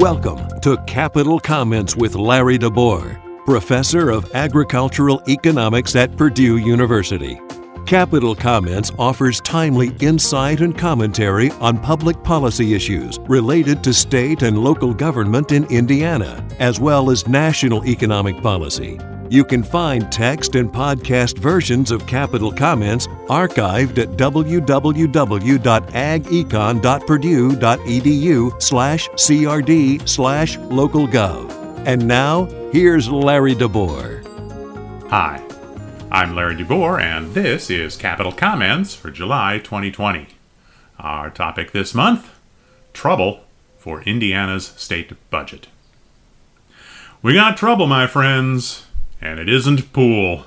Welcome to Capital Comments with Larry DeBoer, Professor of Agricultural Economics at Purdue University. Capital Comments offers timely insight and commentary on public policy issues related to state and local government in Indiana, as well as national economic policy. You can find text and podcast versions of Capital Comments archived at www.agecon.purdue.edu slash crd slash localgov. And now, here's Larry DeBoer. Hi, I'm Larry DeBoer, and this is Capital Comments for July 2020. Our topic this month trouble for Indiana's state budget. We got trouble, my friends, and it isn't pool.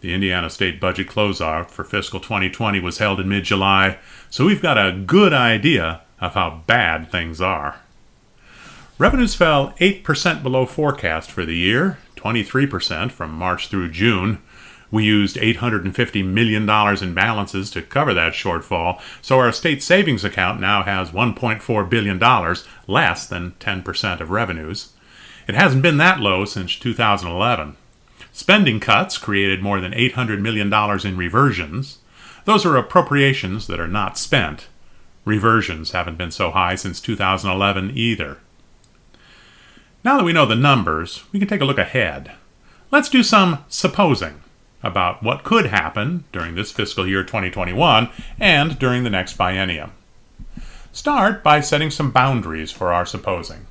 The Indiana state budget closeout for fiscal 2020 was held in mid July, so we've got a good idea of how bad things are. Revenues fell 8% below forecast for the year, 23% from March through June. We used $850 million in balances to cover that shortfall, so our state savings account now has $1.4 billion, less than 10% of revenues. It hasn't been that low since 2011. Spending cuts created more than $800 million in reversions. Those are appropriations that are not spent. Reversions haven't been so high since 2011 either. Now that we know the numbers, we can take a look ahead. Let's do some supposing about what could happen during this fiscal year 2021 and during the next biennium. Start by setting some boundaries for our supposing.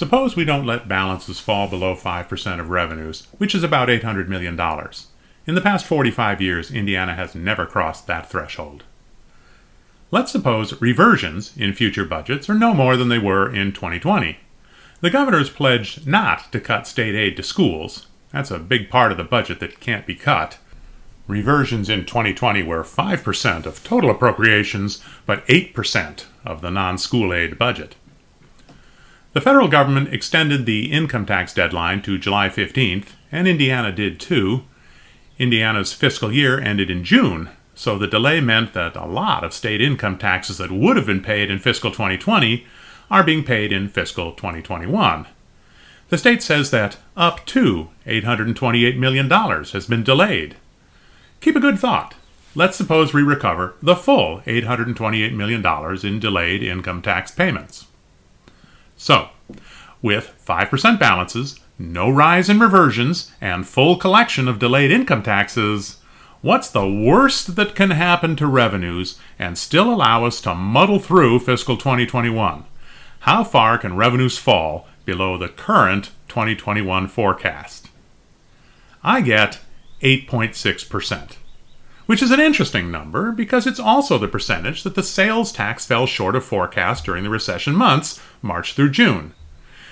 Suppose we don't let balances fall below 5% of revenues, which is about $800 million. In the past 45 years, Indiana has never crossed that threshold. Let's suppose reversions in future budgets are no more than they were in 2020. The governor's pledged not to cut state aid to schools, that's a big part of the budget that can't be cut. Reversions in 2020 were 5% of total appropriations, but 8% of the non school aid budget. The federal government extended the income tax deadline to July 15th, and Indiana did too. Indiana's fiscal year ended in June, so the delay meant that a lot of state income taxes that would have been paid in fiscal 2020 are being paid in fiscal 2021. The state says that up to $828 million has been delayed. Keep a good thought. Let's suppose we recover the full $828 million in delayed income tax payments. So, with 5% balances, no rise in reversions, and full collection of delayed income taxes, what's the worst that can happen to revenues and still allow us to muddle through fiscal 2021? How far can revenues fall below the current 2021 forecast. I get 8.6%, which is an interesting number because it's also the percentage that the sales tax fell short of forecast during the recession months, March through June.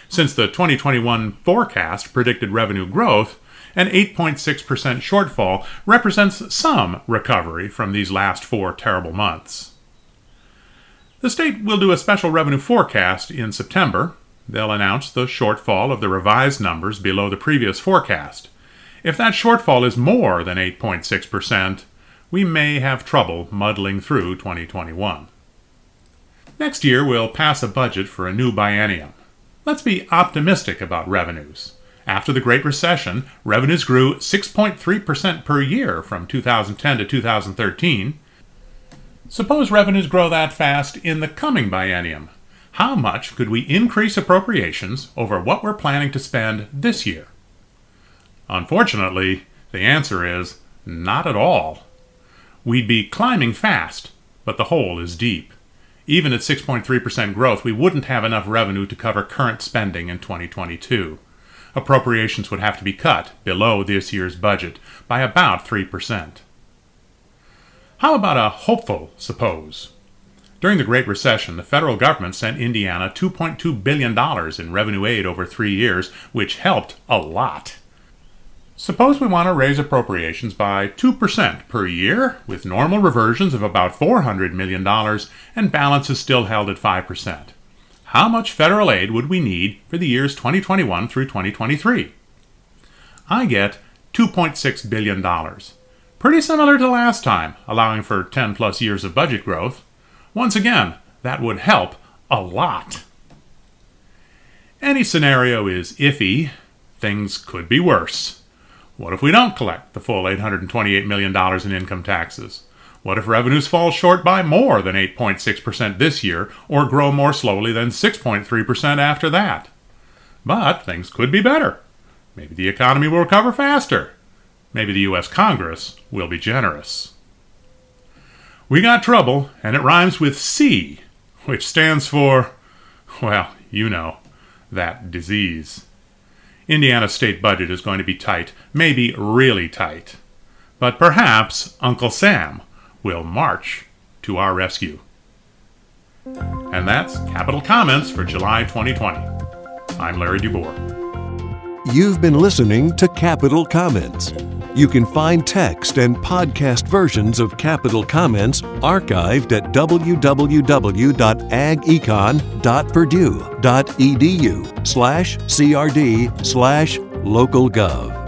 Since the 2021 forecast predicted revenue growth, an 8.6% shortfall represents some recovery from these last four terrible months. The state will do a special revenue forecast in September, they'll announce the shortfall of the revised numbers below the previous forecast. If that shortfall is more than 8.6%, we may have trouble muddling through 2021. Next year, we'll pass a budget for a new biennium. Let's be optimistic about revenues. After the Great Recession, revenues grew 6.3% per year from 2010 to 2013. Suppose revenues grow that fast in the coming biennium, how much could we increase appropriations over what we're planning to spend this year? Unfortunately, the answer is not at all. We'd be climbing fast, but the hole is deep. Even at 6.3% growth, we wouldn't have enough revenue to cover current spending in 2022. Appropriations would have to be cut below this year's budget by about 3%. How about a hopeful suppose? During the Great Recession, the federal government sent Indiana $2.2 billion in revenue aid over three years, which helped a lot. Suppose we want to raise appropriations by 2% per year, with normal reversions of about $400 million and balances still held at 5%. How much federal aid would we need for the years 2021 through 2023? I get $2.6 billion. Pretty similar to last time, allowing for 10 plus years of budget growth. Once again, that would help a lot. Any scenario is iffy. Things could be worse. What if we don't collect the full $828 million in income taxes? What if revenues fall short by more than 8.6% this year or grow more slowly than 6.3% after that? But things could be better. Maybe the economy will recover faster. Maybe the U.S. Congress will be generous. We got trouble, and it rhymes with C, which stands for, well, you know, that disease. Indiana's state budget is going to be tight, maybe really tight. But perhaps Uncle Sam will march to our rescue. And that's Capital Comments for July 2020. I'm Larry DeBoer. You've been listening to Capital Comments. You can find text and podcast versions of Capital Comments archived at www.agecon.purdue.edu slash crd slash localgov.